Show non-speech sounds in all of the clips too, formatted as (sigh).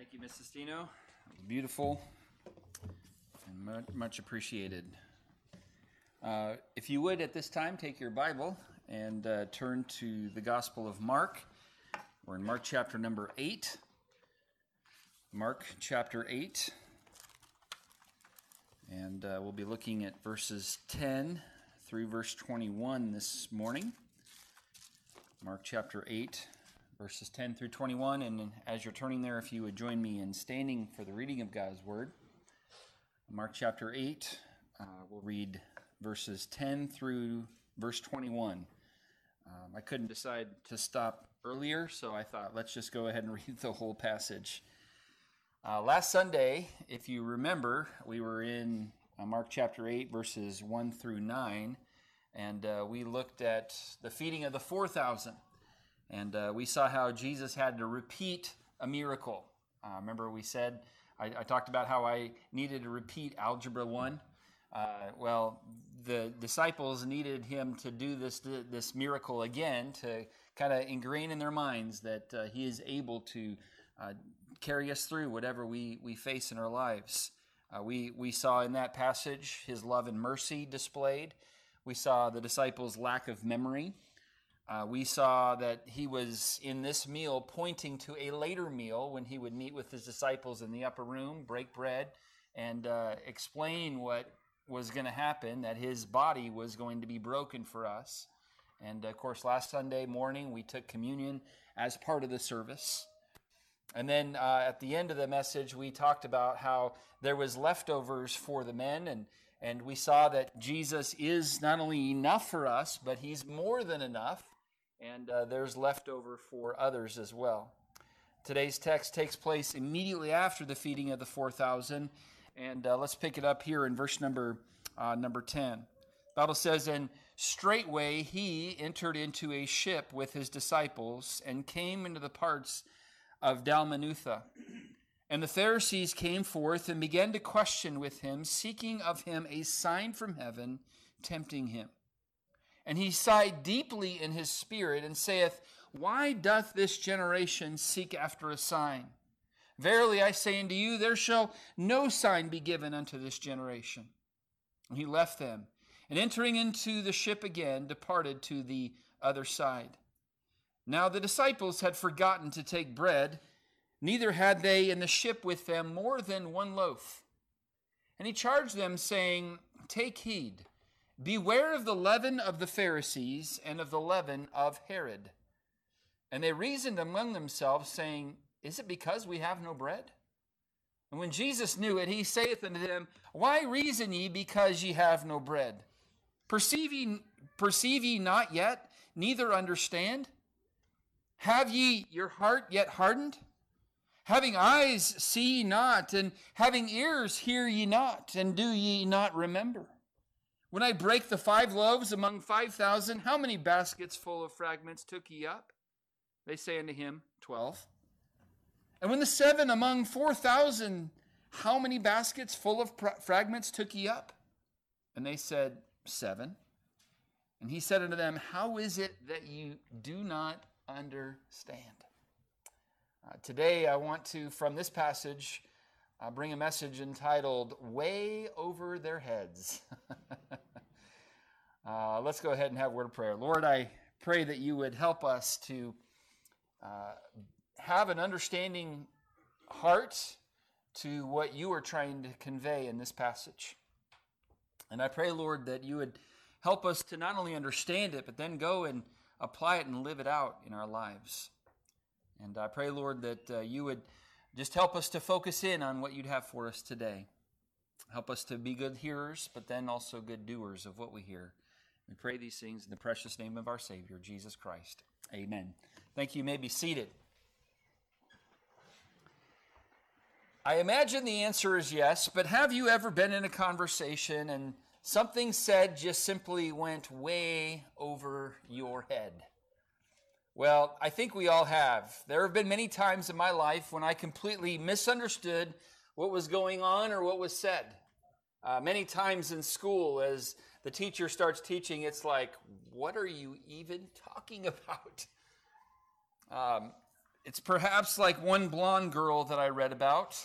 Thank you, Mrs. Stino. Beautiful and much, much appreciated. Uh, if you would, at this time, take your Bible and uh, turn to the Gospel of Mark. We're in Mark chapter number 8. Mark chapter 8. And uh, we'll be looking at verses 10 through verse 21 this morning. Mark chapter 8, verses 10 through 21. And as you're turning there, if you would join me in standing for the reading of God's Word. Mark chapter 8, uh, we'll read verses 10 through verse 21. Um, I couldn't decide to stop earlier, so I thought let's just go ahead and (laughs) read the whole passage. Uh, last Sunday, if you remember, we were in uh, Mark chapter 8, verses 1 through 9, and uh, we looked at the feeding of the 4,000. And uh, we saw how Jesus had to repeat a miracle. Uh, remember, we said, I, I, talked about how I needed to repeat Algebra 1. Uh, well, the disciples needed him to do this, this miracle again to kind of ingrain in their minds that he is able to carry us through whatever we, we face in our lives. Uh, we, we saw in that passage his love and mercy displayed. We saw the disciples' lack of memory. Uh, we saw that he was in this meal pointing to a later meal when he would meet with his disciples in the upper room, break bread, and uh, explain what was going to happen, that his body was going to be broken for us. And of course, last Sunday morning, we took communion as part of the service. And then uh, at the end of the message, we talked about how there was leftovers for the men, and and we saw that Jesus is not only enough for us, but He's more than enough, and uh, there's leftover for others as well. Today's text takes place immediately after the feeding of the four thousand, and uh, let's pick it up here in verse number uh, number ten. The Bible says, "And straightway he entered into a ship with his disciples, and came into the parts." of Dalmanutha. And the Pharisees came forth and began to question with him, seeking of him a sign from heaven, tempting him. And he sighed deeply in his spirit and saith, Why doth this generation seek after a sign? Verily I say unto you, there shall no sign be given unto this generation. And he left them, and entering into the ship again, departed to the other side. Now the disciples had forgotten to take bread, neither had they in the ship with them more than one loaf. And he charged them, saying, Take heed, beware of the leaven of the Pharisees and of the leaven of Herod. And they reasoned among themselves, saying, Is it because we have no bread? And when Jesus knew it, he saith unto them, Why reason ye because ye have no bread? Perceive ye, perceive ye not yet, neither understand? Have ye your heart yet hardened? Having eyes, see ye not, and having ears, hear ye not, and do ye not remember? When I break the five loaves among five thousand, how many baskets full of fragments took ye up? They say unto him, Twelve. And when the seven among four thousand, how many baskets full of fragments took ye up? And they said, Seven. And he said unto them, How is it that you do not understand. Uh, today, I want to, from this passage, uh, bring a message entitled Way Over Their Heads. (laughs) uh, let's go ahead and have a word of prayer. Lord, I pray that you would help us to uh, have an understanding heart to what you are trying to convey in this passage. And I pray, Lord, that you would help us to not only understand it, but then go and apply it and live it out in our lives. And I pray, Lord, that uh, you would just help us to focus in on what you'd have for us today. Help us to be good hearers, but then also good doers of what we hear. We pray these things in the precious name of our Savior, Jesus Christ. Amen. Thank you. You may be seated. I imagine the answer is yes, but have you ever been in a conversation and Something said just simply went way over your head. Well, I think we all have. There have been many times in my life when I completely misunderstood what was going on or what was said. Uh, many times in school, as the teacher starts teaching, it's like, what are you even talking (laughs) about? Um, it's perhaps like one blonde girl that I read about.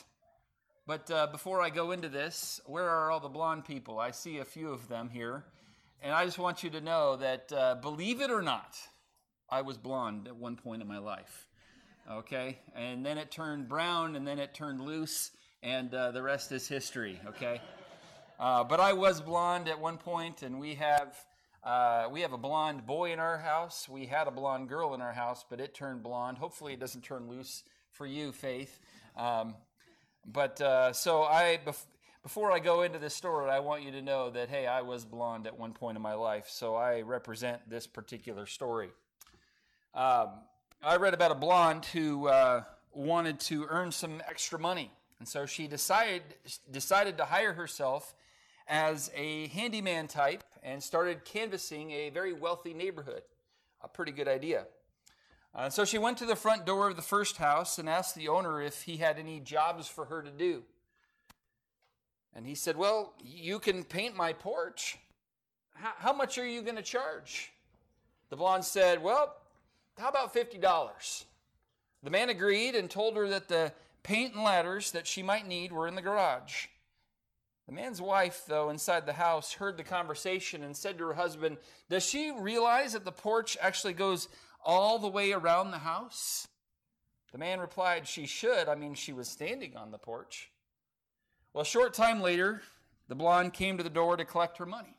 But uh, before I go into this, where are all the blonde people? I see a few of them here. And I just want you to know that, uh, believe it or not, I was blonde at one point in my life. Okay? And then it turned brown, and then it turned loose, and uh, the rest is history. Okay? Uh, but I was blonde at one point, and we have. Uh, we have a blonde boy in our house. We had a blonde girl in our house, but it turned blonde. Hopefully, it doesn't turn loose for you, Faith. Um, but uh, so I, bef- before I go into this story, I want you to know that hey, I was blonde at one point in my life, so I represent this particular story. Um, I read about a blonde who uh, wanted to earn some extra money, and so she decided decided to hire herself as a handyman type and started canvassing a very wealthy neighborhood. A pretty good idea. Uh, so she went to the front door of the first house and asked the owner if he had any jobs for her to do. And he said, Well, you can paint my porch. How, how much are you going to charge? The blonde said, Well, how about $50? The man agreed and told her that the paint and ladders that she might need were in the garage. The man's wife, though, inside the house, heard the conversation and said to her husband, Does she realize that the porch actually goes all the way around the house? The man replied, She should. I mean, she was standing on the porch. Well, a short time later, the blonde came to the door to collect her money.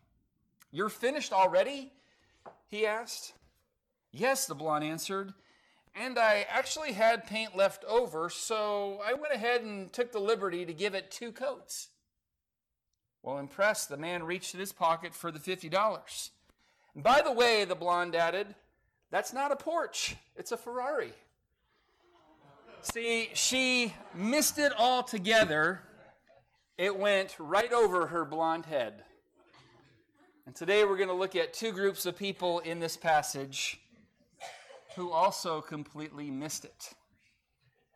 You're finished already? He asked. Yes, the blonde answered. And I actually had paint left over, so I went ahead and took the liberty to give it two coats. Well, impressed, the man reached in his pocket for the $50. And by the way, the blonde added, that's not a porch, it's a Ferrari. See, she missed it altogether. It went right over her blonde head. And today we're going to look at two groups of people in this passage who also completely missed it.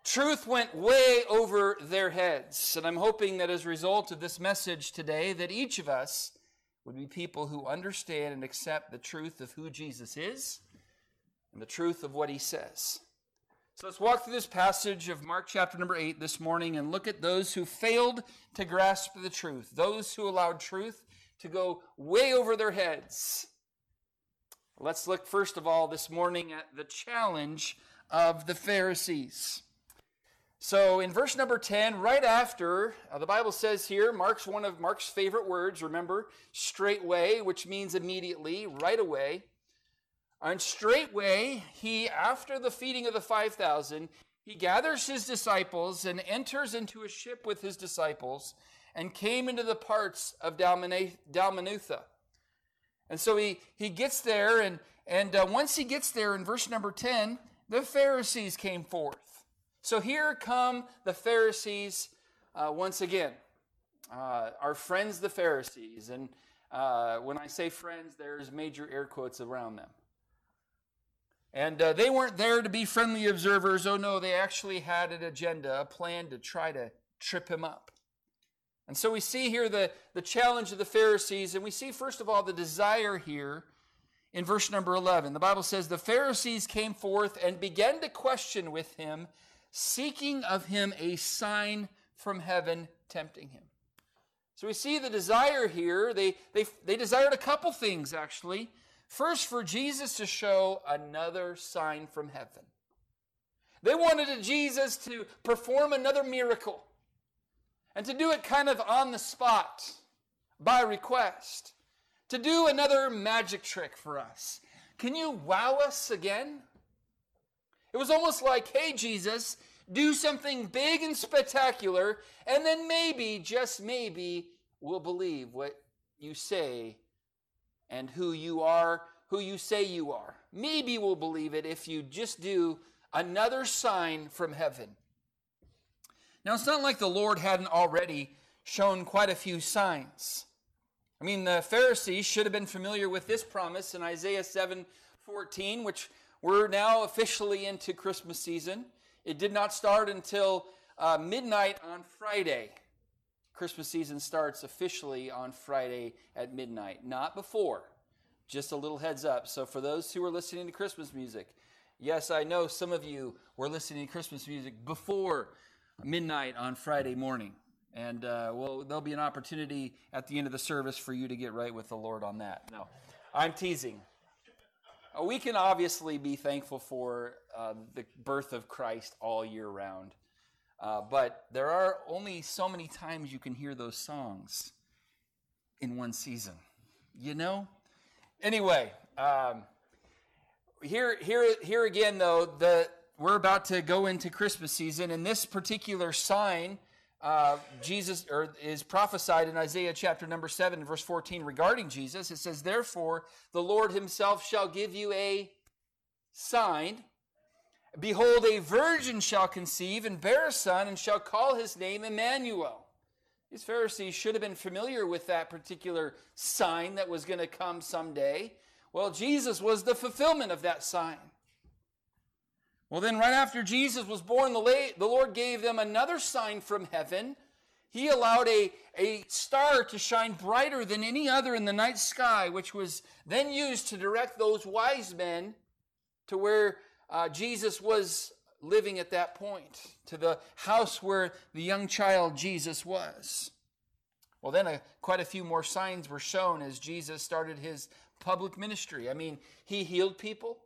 Truth went way over their heads. And I'm hoping that as a result of this message today, that each of us would be people who understand and accept the truth of who Jesus is and the truth of what he says. So let's walk through this passage of Mark chapter number 8 this morning and look at those who failed to grasp the truth, those who allowed truth to go way over their heads. Let's look first of all this morning at the challenge of the Pharisees. So in verse number 10, right after, uh, the Bible says here, Mark's one of Mark's favorite words, remember, straightway, which means immediately, right away. And straightway, he, after the feeding of the 5,000, he gathers his disciples and enters into a ship with his disciples and came into the parts of Dalmanutha. And so he, he gets there, and, and uh, once he gets there in verse number 10, the Pharisees came forth. So here come the Pharisees uh, once again. Uh, our friends, the Pharisees. And uh, when I say friends, there's major air quotes around them. And uh, they weren't there to be friendly observers. Oh no, they actually had an agenda, a plan to try to trip him up. And so we see here the, the challenge of the Pharisees, and we see, first of all, the desire here in verse number 11. The Bible says, The Pharisees came forth and began to question with him seeking of him a sign from heaven, tempting him. So we see the desire here. They, they, they desired a couple things, actually. First, for Jesus to show another sign from heaven. They wanted Jesus to perform another miracle and to do it kind of on the spot by request, to do another magic trick for us. Can you wow us again? It was almost like, hey, Jesus, do something big and spectacular, and then maybe, just maybe, we'll believe what you say and who you are, who you say you are. Maybe we'll believe it if you just do another sign from heaven. Now, it's not like the Lord hadn't already shown quite a few signs. I mean, the Pharisees should have been familiar with this promise in Isaiah 7 14, which we're now officially into Christmas season. It did not start until uh, midnight on Friday. Christmas season starts officially on Friday at midnight, not before. Just a little heads up. So, for those who are listening to Christmas music, Yes, I know some of you were listening to Christmas music before midnight on Friday morning. And uh, well, there'll be an opportunity at the end of the service for you to get right with the Lord on that. No, I'm teasing. Uh, we can obviously be thankful for uh, the birth of Christ all year round. Uh, but there are only so many times you can hear those songs in one season. You know? Anyway, um, here, here, here again, though, the, we're about to go into Christmas season, and this particular sign. Uh, Jesus or is prophesied in Isaiah chapter number 7 verse 14 regarding Jesus it says therefore the Lord himself shall give you a sign Behold, a virgin shall conceive and bear a son, and shall call his name Emmanuel. These Pharisees should have been familiar with that particular sign that was going to come someday. Well, Jesus was the fulfillment of that sign. Well, then, right after Jesus was born, the, Lord gave them another sign from heaven. He allowed a, a star to shine brighter than any other in the night sky, which was then used to direct those wise men to where uh, Jesus was living at that point, to the house where the young child Jesus was. Well, then a, quite a few more signs were shown as Jesus started his public ministry. I mean, he healed people,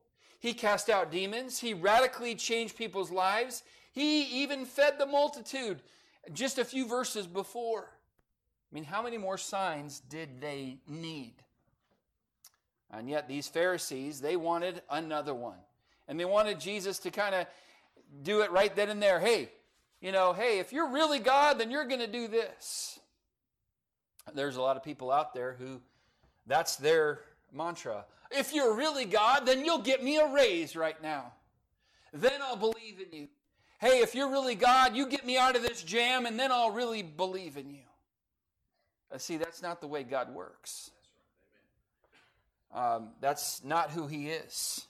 he cast out demons, he radically changed people's lives, he even fed the multitude just a few verses before. I mean, how many more signs did they need? And yet, these Pharisees, they wanted another one. And they wanted Jesus to kind of do it right then and there. Hey, you know, hey, if you're really God, then you're going to do this. There's a lot of people out there who that's their mantra. If you're really God, then you'll get me a raise right now. Then I'll believe in you. Hey, if you're really God, you get me out of this jam, and then I'll really believe in you. Uh, see, that's not the way God works. Um, that's not who He is.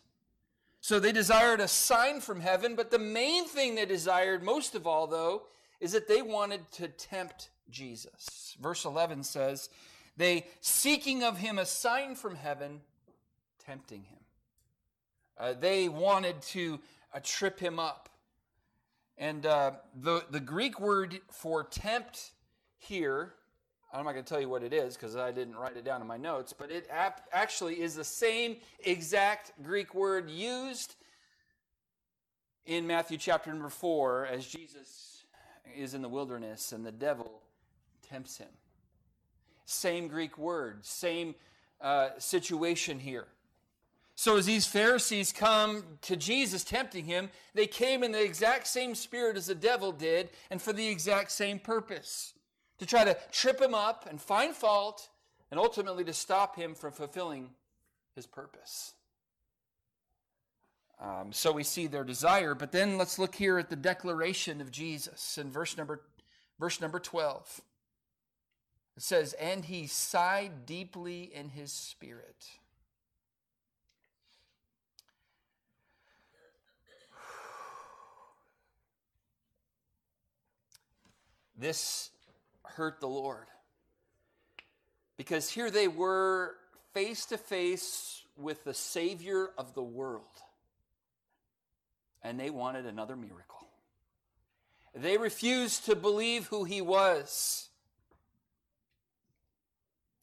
So they desired a sign from heaven, but the main thing they desired most of all, though, is that they wanted to tempt Jesus. Verse 11 says, They seeking of him a sign from heaven, tempting him. Uh, they wanted to uh, trip him up. And uh, the, the Greek word for tempt here I'm not going to tell you what it is because I didn't write it down in my notes, but it ap- actually is the same exact Greek word used in Matthew chapter number 4 as Jesus is in the wilderness and the devil tempts him. Same Greek word, same uh, situation here. So, as these Pharisees come to Jesus tempting him, they came in the exact same spirit as the devil did and for the exact same purpose to try to trip him up and find fault, and ultimately to stop him from fulfilling his purpose. Um, so we see their desire, but then let's look here at the declaration of Jesus in verse number, verse number 12. It says, And he sighed deeply in his spirit. This hurt the Lord. Because here they were face to face with the Savior of the world. And they wanted another miracle. They refused to believe who he was.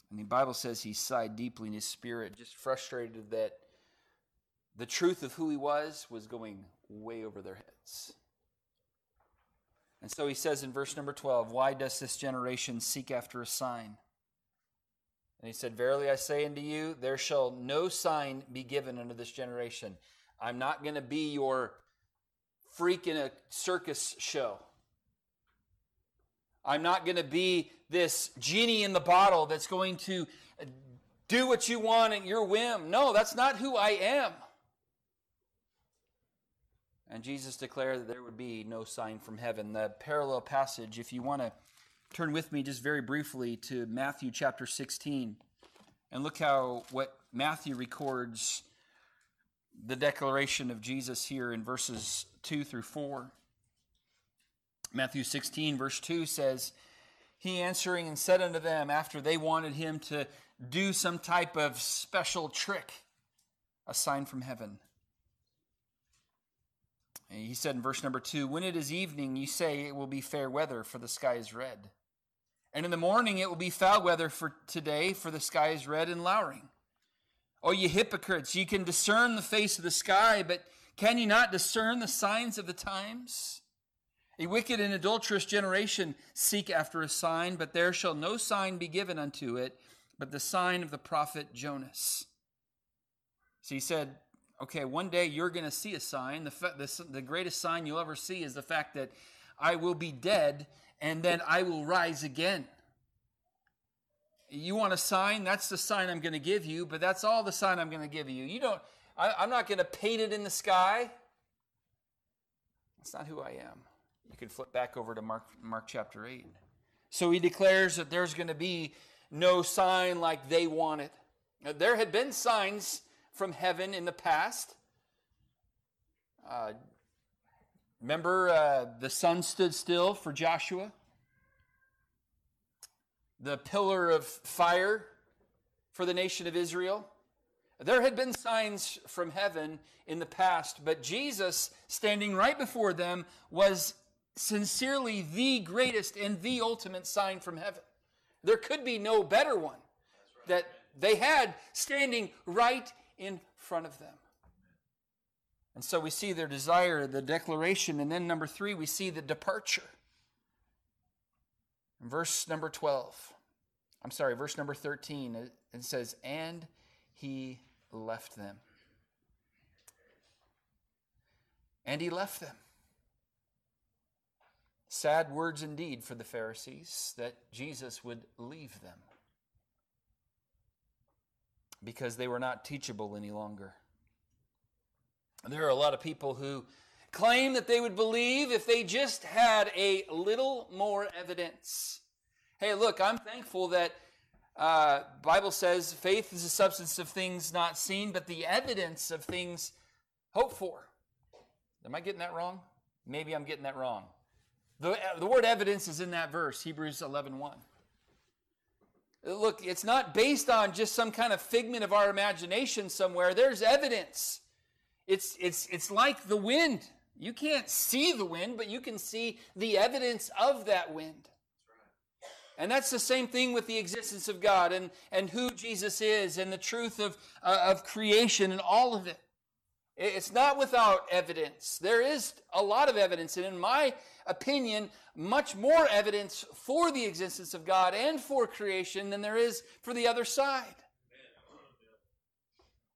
And the Bible says he sighed deeply in his spirit, just frustrated that the truth of who he was was going way over their heads. And so he says in verse number 12, Why does this generation seek after a sign? And he said, Verily I say unto you, there shall no sign be given unto this generation. I'm not going to be your freak in a circus show. I'm not going to be this genie in the bottle that's going to do what you want at your whim. No, that's not who I am. And Jesus declared that there would be no sign from heaven. The parallel passage, if you want to turn with me just very briefly to Matthew chapter 16, and look how what Matthew records the declaration of Jesus here in verses 2 through 4. Matthew 16, verse 2 says, He answering and said unto them, after they wanted him to do some type of special trick, a sign from heaven. He said in verse number two, When it is evening, you say it will be fair weather, for the sky is red. And in the morning it will be foul weather for today, for the sky is red and lowering. O ye hypocrites, ye can discern the face of the sky, but can ye not discern the signs of the times? A wicked and adulterous generation seek after a sign, but there shall no sign be given unto it, but the sign of the prophet Jonas. So he said, okay, one day you're going to see a sign. The, fa- the, the greatest sign you'll ever see is the fact that I will be dead and then I will rise again. You want a sign? That's the sign I'm going to give you, but that's all the sign I'm going to give you. You don't, I, I'm not going to paint it in the sky. That's not who I am. You can flip back over to Mark, Mark chapter 8. So he declares that there's going to be no sign like they wanted. Now, there had been signs from heaven in the past. Uh, remember, uh, the sun stood still for Joshua, the pillar of fire for the nation of Israel. There had been signs from heaven in the past, but Jesus, standing right before them, was sincerely the greatest and the ultimate sign from heaven. There could be no better one that they had standing right in front of them. And so we see their desire, the declaration, and then number three, we see the departure. In verse number 12, I'm sorry, verse number 13, it says, And he left them. And he left them. Sad words indeed for the Pharisees that Jesus would leave them because they were not teachable any longer. There are a lot of people who claim that they would believe if they just had a little more evidence. Hey, look, I'm thankful that uh, Bible says faith is the substance of things not seen, but the evidence of things hoped for. Am I getting that wrong? Maybe I'm getting that wrong. The, the word evidence is in that verse, Hebrews 11 1. Look, it's not based on just some kind of figment of our imagination somewhere. There's evidence. It's, it's, it's like the wind. You can't see the wind, but you can see the evidence of that wind. And that's the same thing with the existence of God and, and who Jesus is and the truth of, uh, of creation and all of it. It's not without evidence. There is a lot of evidence. And in my opinion, much more evidence for the existence of God and for creation than there is for the other side.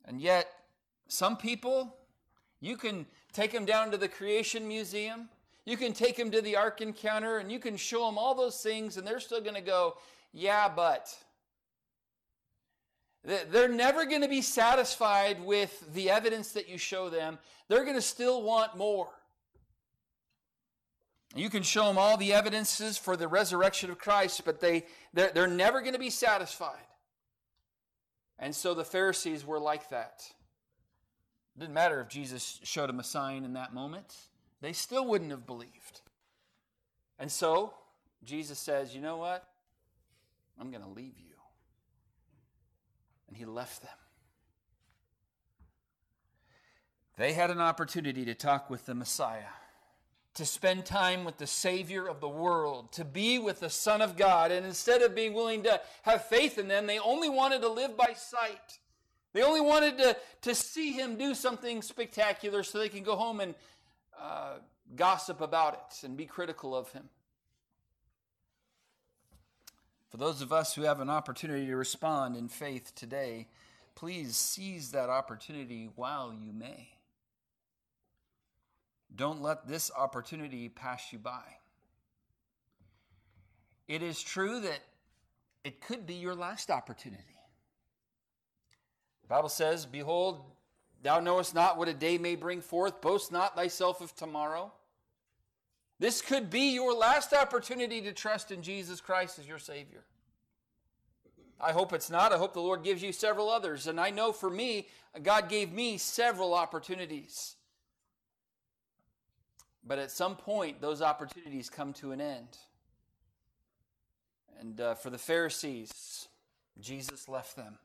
And yet, some people, you can take them down to the Creation Museum, you can take them to the Ark Encounter, and you can show them all those things, and they're still going to go, yeah, but. They're never going to be satisfied with the evidence that you show them. They're going to still want more. You can show them all the evidences for the resurrection of Christ, but they, they're, they're never going to be satisfied. And so the Pharisees were like that. It didn't matter if Jesus showed them a sign in that moment, they still wouldn't have believed. And so Jesus says, You know what? I'm going to leave you. And he left them. They had an opportunity to talk with the Messiah to spend time with the Savior of the world, to be with the Son of God. And instead of being willing to have faith in them, they only wanted to live by sight. They only wanted to, to see him do something spectacular so they can go home and uh, gossip about it and be critical of him. For those of us who have an opportunity to respond in faith today, please seize that opportunity while you may. Don't let this opportunity pass you by. It is true that it could be your last opportunity. The Bible says, Behold, thou knowest not what a day may bring forth, boast not thyself of tomorrow. This could be your last opportunity to trust in Jesus Christ as your Savior. I hope it's not. I hope the Lord gives you several others. And I know for me, God gave me several opportunities. But at some point, those opportunities come to an end. And uh, for the Pharisees, Jesus left them.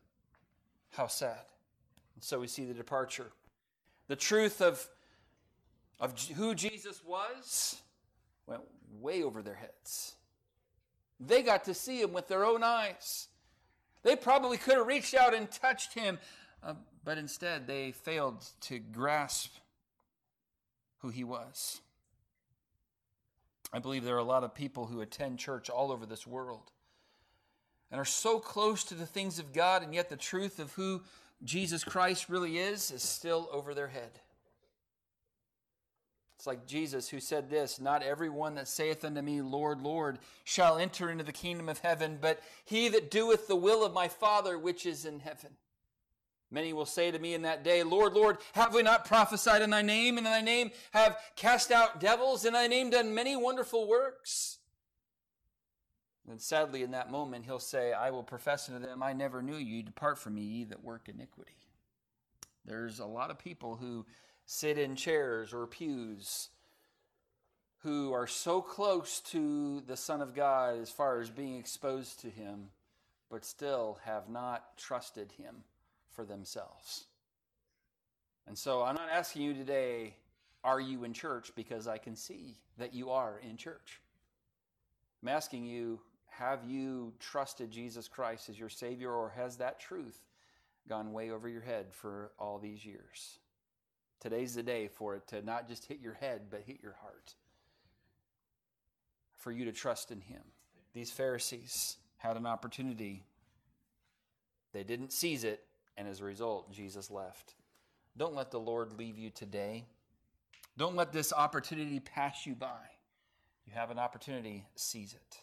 How sad. And so we see the departure. The truth of, of who Jesus was went way over their heads. They got to see him with their own eyes. They probably could have reached out and touched him, uh, but instead they failed to grasp who he was. I believe there are a lot of people who attend church all over this world and are so close to the things of God, and yet the truth of who Jesus Christ really is is still over their head. It's like Jesus who said this Not everyone that saith unto me, Lord, Lord, shall enter into the kingdom of heaven, but he that doeth the will of my Father which is in heaven. Many will say to me in that day, Lord, Lord, have we not prophesied in thy name, and in thy name have cast out devils, in thy name done many wonderful works? And sadly, in that moment, he'll say, I will profess unto them, I never knew you. Depart from me, ye that work iniquity. There's a lot of people who sit in chairs or pews who are so close to the Son of God as far as being exposed to him, but still have not trusted him for themselves. And so I'm not asking you today, are you in church? Because I can see that you are in church. I'm asking you, have you trusted Jesus Christ as your Savior, or has that truth gone way over your head for all these years? Today's the day for it to not just hit your head, but hit your heart. For you to trust in Him. These Pharisees had an opportunity, they didn't seize it, and as a result, Jesus left. Don't let the Lord leave you today. Don't let this opportunity pass you by. You have an opportunity, seize it.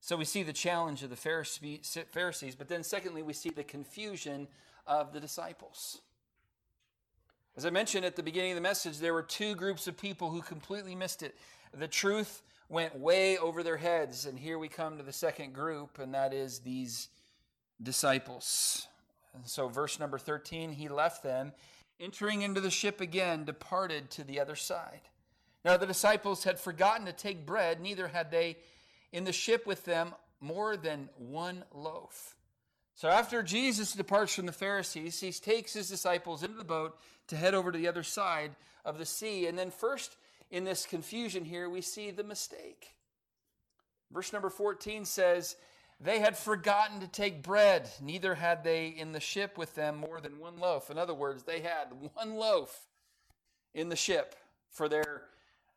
So we see the challenge of the Pharisees, but then secondly, we see the confusion of the disciples. As I mentioned at the beginning of the message, there were two groups of people who completely missed it. The truth went way over their heads, and here we come to the second group, and that is these disciples. And so, verse number 13, he left them, entering into the ship again, departed to the other side. Now, the disciples had forgotten to take bread, neither had they in the ship with them more than one loaf. So after Jesus departs from the Pharisees, he takes his disciples into the boat to head over to the other side of the sea. And then, first, in this confusion here, we see the mistake. Verse number 14 says, They had forgotten to take bread, neither had they in the ship with them more than one loaf. In other words, they had one loaf in the ship for their,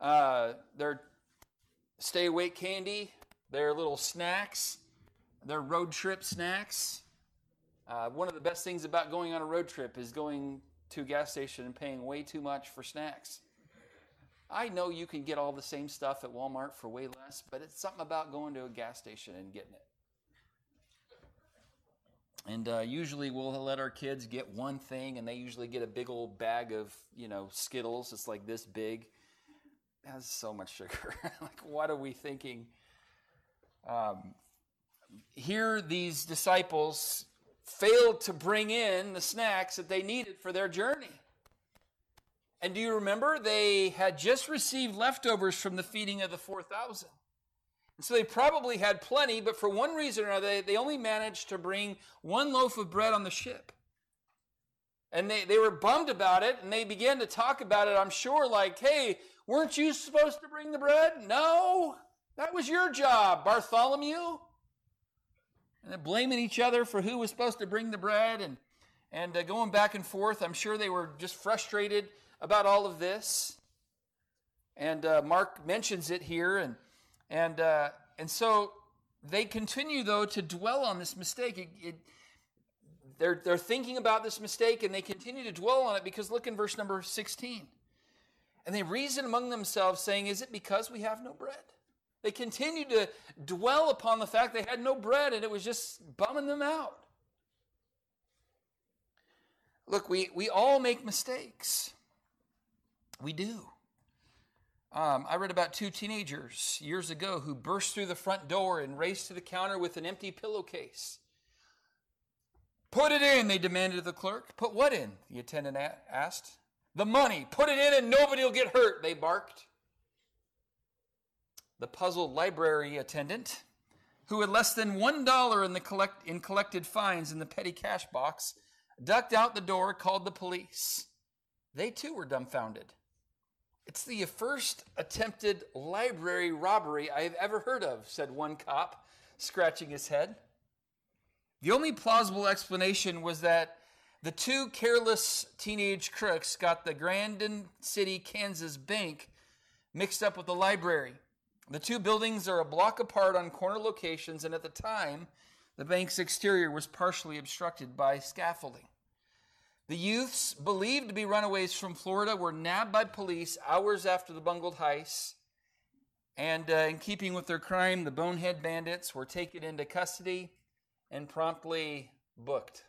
uh, their stay awake candy their little snacks, their road trip snacks. Uh, one of the best things about going on a road trip is going to a gas station and paying way too much for snacks. I know you can get all the same stuff at Walmart for way less, but it's something about going to a gas station and getting it. And uh, usually we'll let our kids get one thing, and they usually get a big old bag of, you know, Skittles. It's like this big. It has so much sugar. (laughs) like, what are we thinking? Um, here, these disciples failed to bring in the snacks that they needed for their journey. And do you remember? They had just received leftovers from the feeding of the 4,000. So they probably had plenty, but for one reason or another, they, they only managed to bring one loaf of bread on the ship. And they, they were bummed about it, and they began to talk about it, I'm sure, like, hey, weren't you supposed to bring the bread? No. That was your job, Bartholomew. And then blaming each other for who was supposed to bring the bread and, and uh, going back and forth. I'm sure they were just frustrated about all of this. And uh, Mark mentions it here. And, and, uh, and so they continue, though, to dwell on this mistake. It, it, they're, they're thinking about this mistake and they continue to dwell on it because look in verse number 16. And they reason among themselves, saying, Is it because we have no bread? They continued to dwell upon the fact they had no bread and it was just bumming them out. Look, we, we all make mistakes. We do. Um, I read about two teenagers years ago who burst through the front door and raced to the counter with an empty pillowcase. Put it in, they demanded of the clerk. Put what in? The attendant asked. The money. Put it in and nobody will get hurt, they barked. The puzzled library attendant, who had less than one dollar in the collect in collected fines in the petty cash box, ducked out the door, called the police. They too were dumbfounded. It's the first attempted library robbery I have ever heard of, said one cop, scratching his head. The only plausible explanation was that the two careless teenage crooks got the Garden City, Kansas bank mixed up with the library. The two buildings are a block apart on corner locations, and at the time, the bank's exterior was partially obstructed by scaffolding. The youths, believed to be runaways from Florida, were nabbed by police hours after the bungled heist. And uh, in keeping with their crime, the bonehead bandits were taken into custody and promptly booked.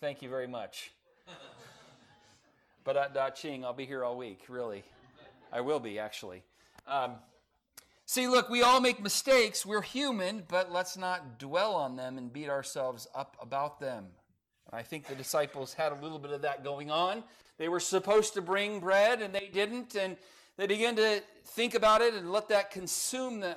Thank you very much. but at Da Ching, I'll be here all week, really. I will be, actually. Um, see, look, we all make mistakes. We're human, but let's not dwell on them and beat ourselves up about them. I think the disciples had a little bit of that going on. They were supposed to bring bread and they didn't, and they began to think about it and let that consume them.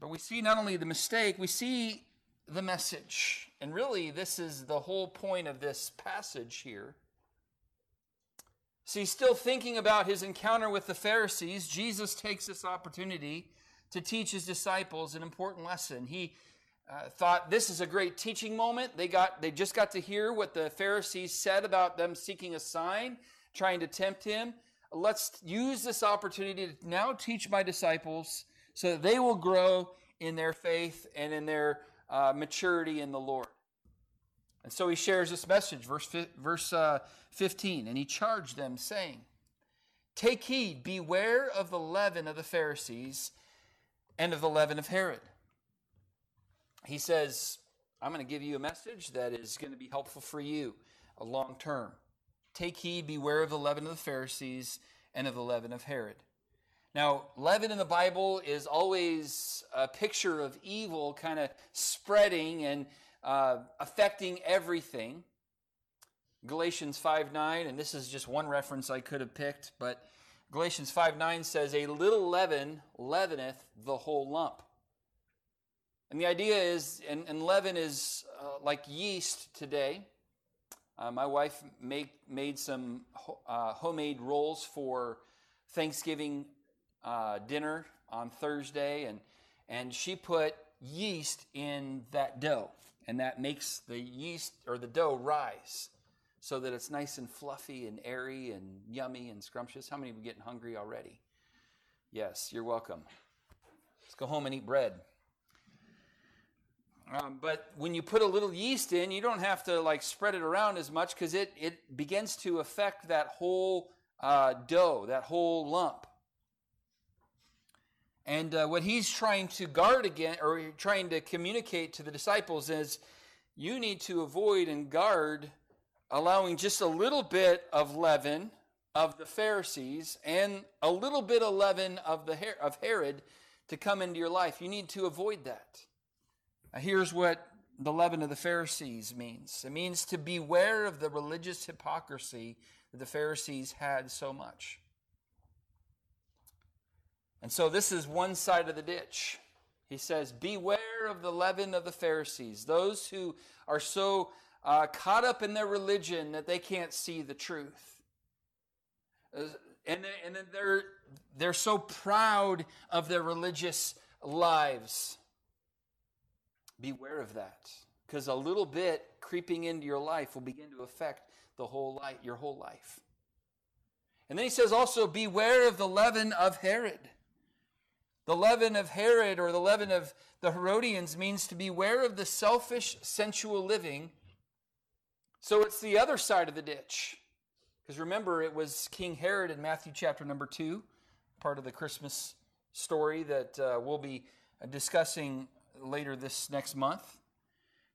But we see not only the mistake, we see the message. And really, this is the whole point of this passage here. See, still thinking about his encounter with the Pharisees, Jesus takes this opportunity to teach his disciples an important lesson. He uh, thought this is a great teaching moment. They got they just got to hear what the Pharisees said about them seeking a sign, trying to tempt him. Let's use this opportunity to now teach my disciples so that they will grow in their faith and in their uh, maturity in the Lord. And so he shares this message, verse, verse uh, 15, and he charged them, saying, Take heed, beware of the leaven of the Pharisees and of the leaven of Herod he says, I'm going to give you a message that is going to be helpful for you long term. Take heed, beware of the leaven of the Pharisees and of the leaven of Herod. Now, leaven in the Bible is always a picture of evil kind of spreading and uh, affecting everything. Galatians 5 9, and this is just one reference I could have picked, but Galatians 5 9 says, A little leaven leaveneth the whole lump. And the idea is, and, and leaven is uh, like yeast today. Uh, my wife make, made some ho- uh, homemade rolls for Thanksgiving uh, dinner on Thursday, and, and she put yeast in that dough, and that makes the yeast or the dough rise so that it's nice and fluffy and airy and yummy and scrumptious. How many of you getting hungry already? Yes, you're welcome. Let's go home and eat bread. Um, but when you put a little yeast in, you don't have to like spread it around as much because it, it begins to affect that whole uh, dough, that whole lump. And uh, what he's trying to guard against, or trying to communicate to the disciples, is you need to avoid and guard allowing just a little bit of leaven of the Pharisees and a little bit of leaven of the of Herod to come into your life. You need to avoid that. Here's what the leaven of the Pharisees means it means to beware of the religious hypocrisy that the Pharisees had so much. And so this is one side of the ditch. He says, Beware of the leaven of the Pharisees, those who are so uh, caught up in their religion that they can't see the truth. And, and they're, they're so proud of their religious lives Beware of that, because a little bit creeping into your life will begin to affect the whole life, your whole life. And then he says also, beware of the leaven of Herod. The leaven of Herod or the leaven of the Herodians means to beware of the selfish, sensual living. So it's the other side of the ditch. Because remember, it was King Herod in Matthew chapter number 2, part of the Christmas story that uh, we'll be discussing later this next month.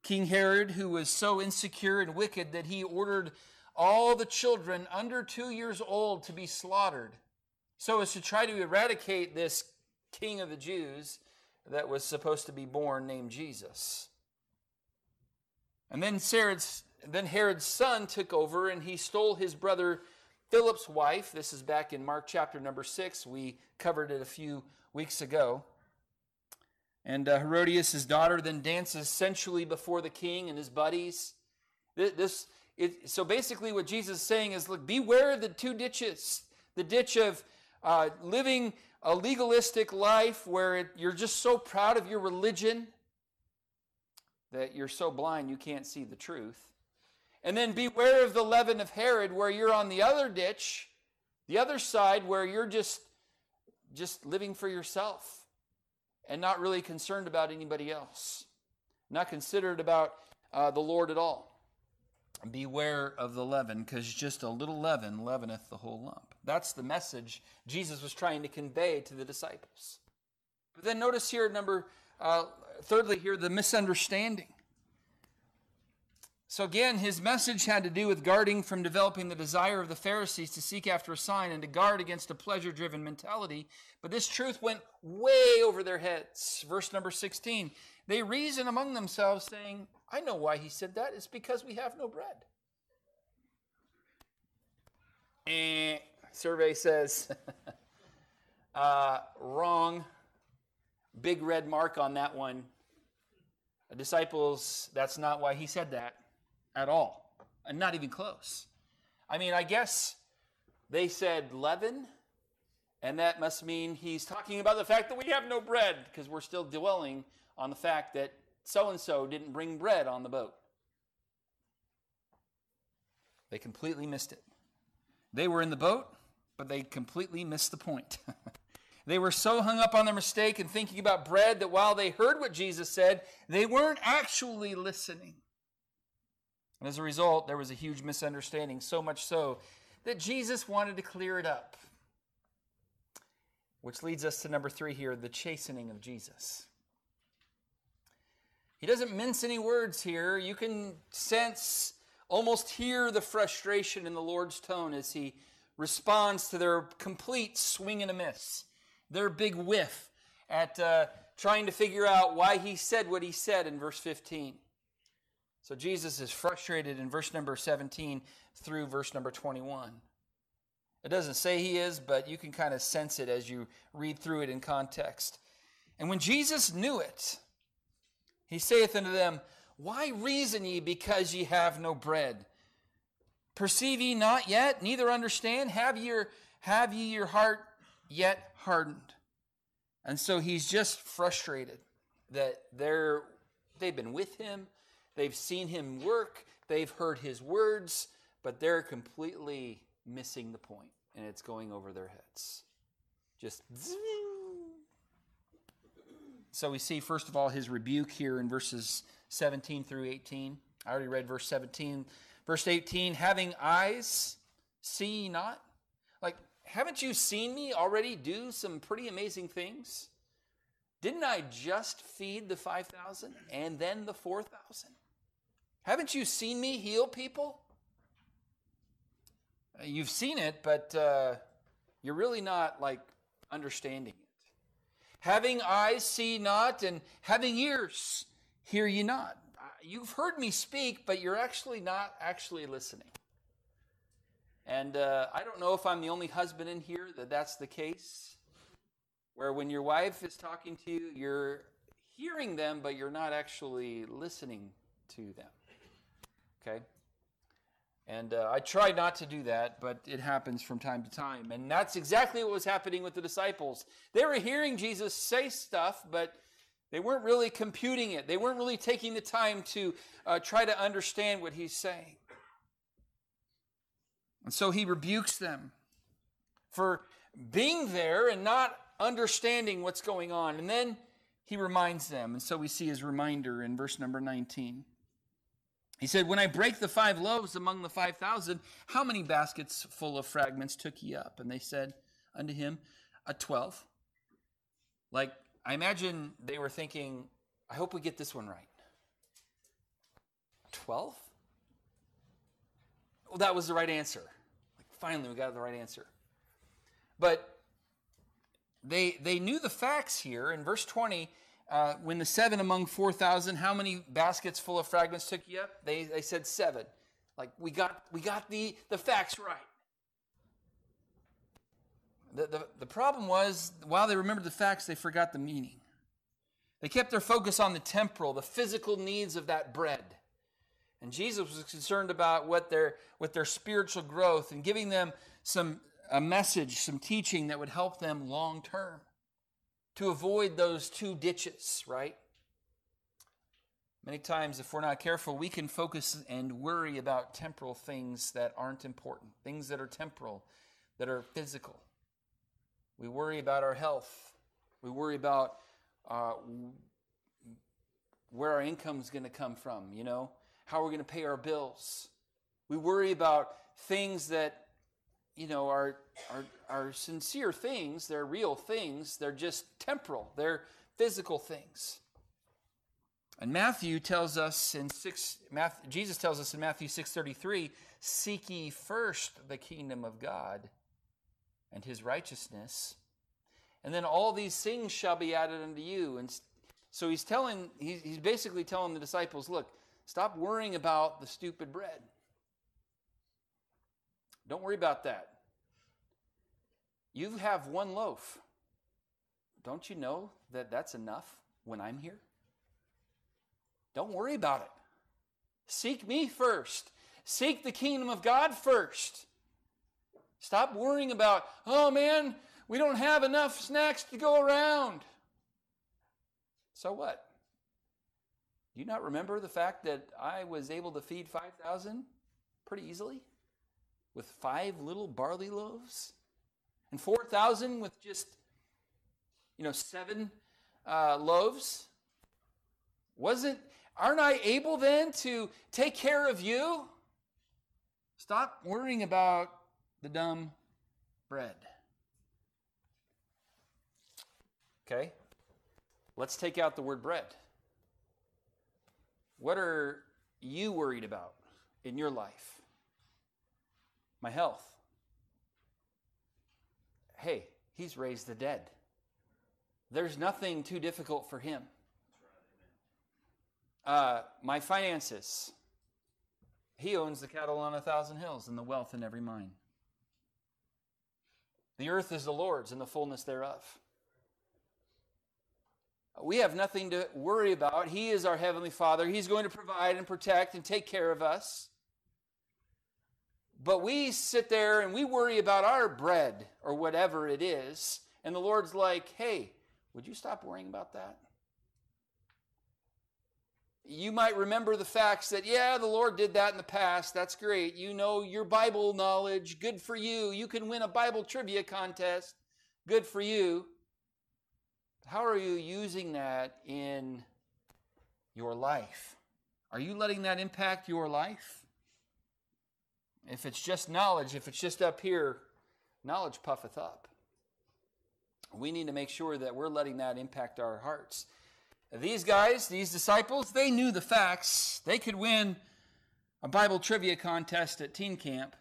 King Herod, who was so insecure and wicked that he ordered all the children under two years old to be slaughtered, so as to try to eradicate this king of the Jews that was supposed to be born named Jesus. And then Herod's, then Herod's son took over and he stole his brother Philip's wife. This is back in Mark chapter number six. We covered it a few weeks ago. And uh, Herodias' daughter then dances sensually before the king and his buddies. This it, so basically, what Jesus is saying is look, beware of the two ditches the ditch of uh, living a legalistic life where it, you're just so proud of your religion that you're so blind you can't see the truth. And then beware of the leaven of Herod where you're on the other ditch, the other side where you're just just living for yourself and not really concerned about anybody else, not considered about uh, the Lord at all. Beware of the leaven, because just a little leaven leaveneth the whole lump. That's the message Jesus was trying to convey to the disciples. But then notice here, number, uh, thirdly, here, the misunderstanding. So again, his message had to do with guarding from developing the desire of the Pharisees to seek after a sign and to guard against a pleasure driven mentality. But this truth went way over their heads. Verse number 16 they reason among themselves, saying, I know why he said that. It's because we have no bread. And eh, survey says, (laughs) uh, wrong. Big red mark on that one. Disciples, that's not why he said that at all, and not even close. I mean, I guess they said leaven, and that must mean he's talking about the fact that we have no bread, because we're still dwelling on the fact that so and so didn't bring bread on the boat. They completely missed it. They were in the boat, but they completely missed the point. (laughs) they were so hung up on their mistake and thinking about bread that while they heard what Jesus said, they weren't actually listening. And as a result, there was a huge misunderstanding, so much so that Jesus wanted to clear it up. Which leads us to number three here the chastening of Jesus. He doesn't mince any words here. You can sense, almost hear the frustration in the Lord's tone as he responds to their complete swing and a miss, their big whiff at uh, trying to figure out why he said what he said in verse 15. So Jesus is frustrated in verse number 17 through verse number 21. It doesn't say he is, but you can kind of sense it as you read through it in context. And when Jesus knew it, he saith unto them, Why reason ye because ye have no bread? Perceive ye not yet, neither understand? Have, your, have ye your heart yet hardened? And so he's just frustrated that they're, they've been with him, They've seen him work, they've heard his words, but they're completely missing the point, and it's going over their heads. Just. So we see, first of all, his rebuke here in verses 17 through 18. I already read verse 17. Verse 18, having eyes, see ye not? Like, haven't you seen me already do some pretty amazing things? Didn't I just feed the 5,000 and then the 4,000? Haven't you seen me heal people? Uh, you've seen it, but uh, you're really not like understanding it. Having eyes, see not, and having ears, hear ye not. Uh, you've heard me speak, but you're actually not actually listening. And uh, I don't know if I'm the only husband in here that that's the case, where when your wife is talking to you, you're hearing them, but you're not actually listening to them. Okay? And uh, I try not to do that, but it happens from time to time. And that's exactly what was happening with the disciples. They were hearing Jesus say stuff, but they weren't really computing it. They weren't really taking the time to uh, try to understand what he's saying. And so he rebukes them for being there and not understanding what's going on. And then he reminds them. And so we see his reminder in verse number 19. He said, When I break the five loaves among the five thousand, how many baskets full of fragments took ye up? And they said unto him, A twelve. Like, I imagine they were thinking, I hope we get this one right. Twelve? Well, that was the right answer. Like, finally, we got the right answer. But they they knew the facts here. In verse 20, uh, when the seven among 4,000, how many baskets full of fragments took you up? They, they said seven. Like, we got, we got the, the facts right. The, the, the problem was, while they remembered the facts, they forgot the meaning. They kept their focus on the temporal, the physical needs of that bread. And Jesus was concerned about what their, what their spiritual growth and giving them some a message, some teaching that would help them long term to avoid those two ditches, right? Many times, if we're not careful, we can focus and worry about temporal things that aren't important, things that are temporal, that are physical. We worry about our health. We worry about uh, where our income is going to come from, you know, how we're going to pay our bills. We worry about things that, you know, are, are, are sincere things. They're real things. They're just temporal. They're physical things. And Matthew tells us in six, Matthew, Jesus tells us in Matthew 6.33, seek ye first the kingdom of God and his righteousness, and then all these things shall be added unto you. And so he's telling, he's, he's basically telling the disciples, look, stop worrying about the stupid bread. Don't worry about that. You have one loaf. Don't you know that that's enough when I'm here? Don't worry about it. Seek me first. Seek the kingdom of God first. Stop worrying about, oh man, we don't have enough snacks to go around. So what? Do you not remember the fact that I was able to feed 5,000 pretty easily with five little barley loaves? And 4,000 with just, you know, seven uh, loaves? Wasn't, aren't I able then to take care of you? Stop worrying about the dumb bread. Okay? Let's take out the word bread. What are you worried about in your life? My health. Hey, he's raised the dead. There's nothing too difficult for him. Uh, my finances. He owns the cattle on a thousand hills and the wealth in every mine. The earth is the Lord's and the fullness thereof. We have nothing to worry about. He is our Heavenly Father. He's going to provide and protect and take care of us. But we sit there and we worry about our bread or whatever it is. And the Lord's like, hey, would you stop worrying about that? You might remember the facts that, yeah, the Lord did that in the past. That's great. You know your Bible knowledge. Good for you. You can win a Bible trivia contest. Good for you. How are you using that in your life? Are you letting that impact your life? If it's just knowledge, if it's just up here, knowledge puffeth up. We need to make sure that we're letting that impact our hearts. These guys, these disciples, they knew the facts. They could win a Bible trivia contest at teen camp,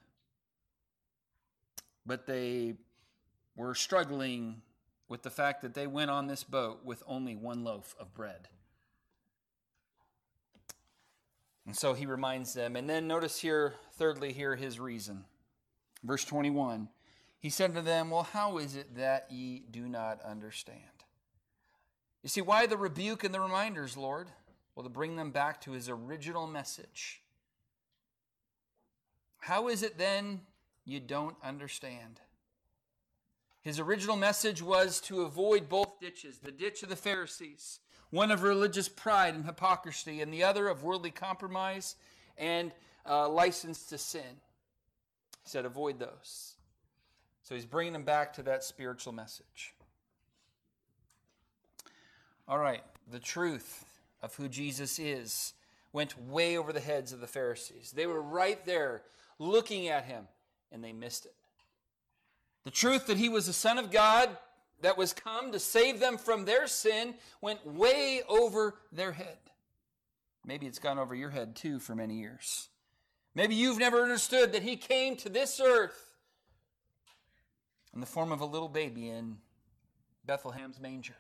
but they were struggling with the fact that they went on this boat with only one loaf of bread. And so he reminds them. And then notice here, thirdly, here his reason. Verse 21 He said to them, Well, how is it that ye do not understand? You see, why the rebuke and the reminders, Lord? Well, to bring them back to his original message. How is it then you don't understand? His original message was to avoid both ditches the ditch of the Pharisees, one of religious pride and hypocrisy, and the other of worldly compromise and uh, license to sin. He said, avoid those. So he's bringing them back to that spiritual message. All right, the truth of who Jesus is went way over the heads of the Pharisees. They were right there looking at him, and they missed it. The truth that he was the Son of God that was come to save them from their sin went way over their head. Maybe it's gone over your head too for many years. Maybe you've never understood that he came to this earth in the form of a little baby in Bethlehem's manger,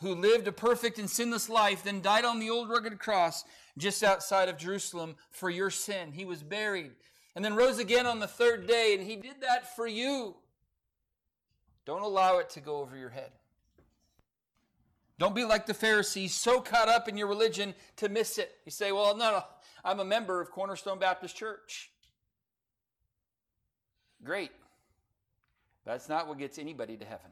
who lived a perfect and sinless life, then died on the old rugged cross just outside of Jerusalem for your sin. He was buried and then rose again on the third day, and he did that for you. Don't allow it to go over your head. Don't be like the Pharisees, so caught up in your religion to miss it. You say, well, no, no, I'm a member of Cornerstone Baptist Church. Great. That's not what gets anybody to heaven.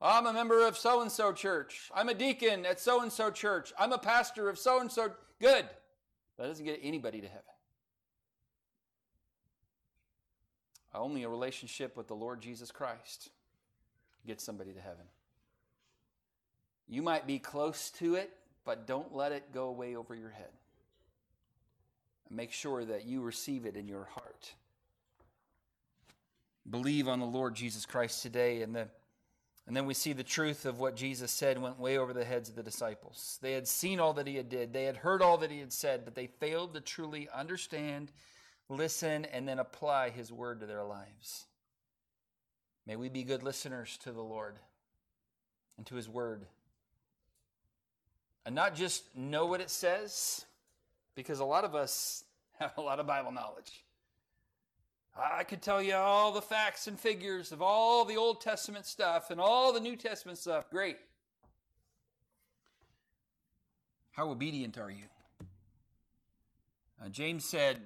I'm a member of so and so church. I'm a deacon at so and so church. I'm a pastor of so and so. Good. That doesn't get anybody to heaven. Only a relationship with the Lord Jesus Christ gets somebody to heaven. You might be close to it, but don't let it go away over your head. make sure that you receive it in your heart. Believe on the Lord Jesus Christ today, and, the, and then we see the truth of what Jesus said went way over the heads of the disciples. They had seen all that he had did, they had heard all that he had said, but they failed to truly understand, listen, and then apply his word to their lives. May we be good listeners to the Lord and to his word and not just know what it says, because a lot of us (laughs) have a lot of Bible knowledge. I could tell you all the facts and figures of all the Old Testament stuff and all the New Testament stuff. Great. How obedient are you? Uh, James said,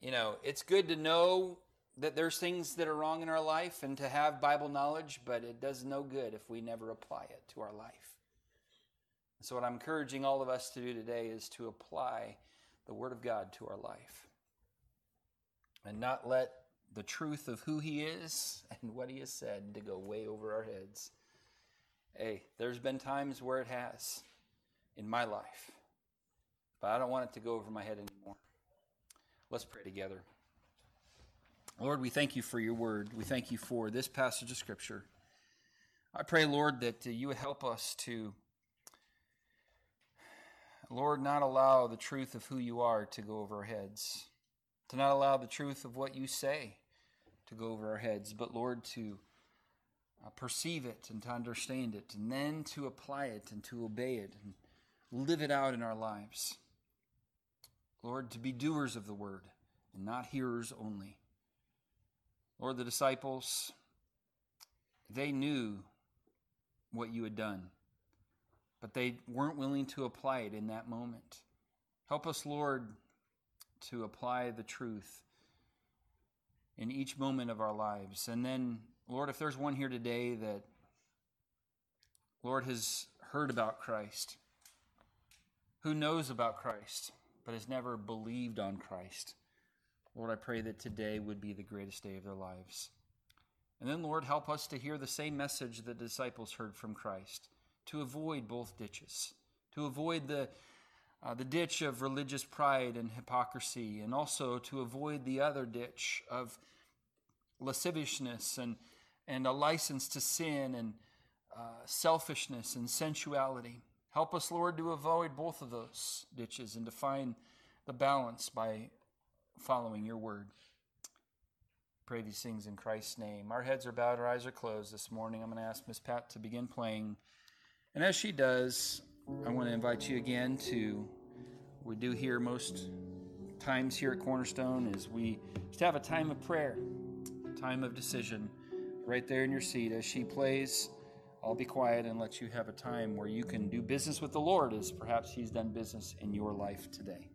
you know, it's good to know that there's things that are wrong in our life and to have Bible knowledge, but it does no good if we never apply it to our life. So, what I'm encouraging all of us to do today is to apply the Word of God to our life and not let the truth of who He is (laughs) and what He has said to go way over our heads. Hey, there's been times where it has in my life, but I don't want it to go over my head anymore. Let's pray together. Lord, we thank you for your word. We thank you for this passage of Scripture. I pray, Lord, that you would help us to Lord, not allow the truth of who you are to go over our heads, to not allow the truth of what you say to go over our heads, but Lord, to uh, perceive it and to understand it, and then to apply it and to obey it and live it out in our lives. Lord, to be doers of the word and not hearers only. Lord, the disciples, they knew what you had done but they weren't willing to apply it in that moment. Help us, Lord, to apply the truth in each moment of our lives. And then, Lord, if there's one here today that, Lord, has heard about Christ, who knows about Christ, but has never believed on Christ, Lord, I pray that today would be the greatest day of their lives. And then, Lord, help us to hear the same message the disciples heard from Christ to avoid both ditches, to avoid the, uh, the ditch of religious pride and hypocrisy, and also to avoid the other ditch of lasciviousness and, and a license to sin and uh, selfishness and sensuality. Help us, Lord, to avoid both of those ditches and to find the balance by following your word. Pray these things in Christ's name. Our heads are bowed, our eyes are closed this morning. I'm going to ask Miss Pat to begin playing. And as she does, I want to invite you again to, we do here most times here at Cornerstone, is we just have a time of prayer, time of decision, right there in your seat. As she plays, I'll be quiet and let you have a time where you can do business with the Lord as perhaps He's done business in your life today.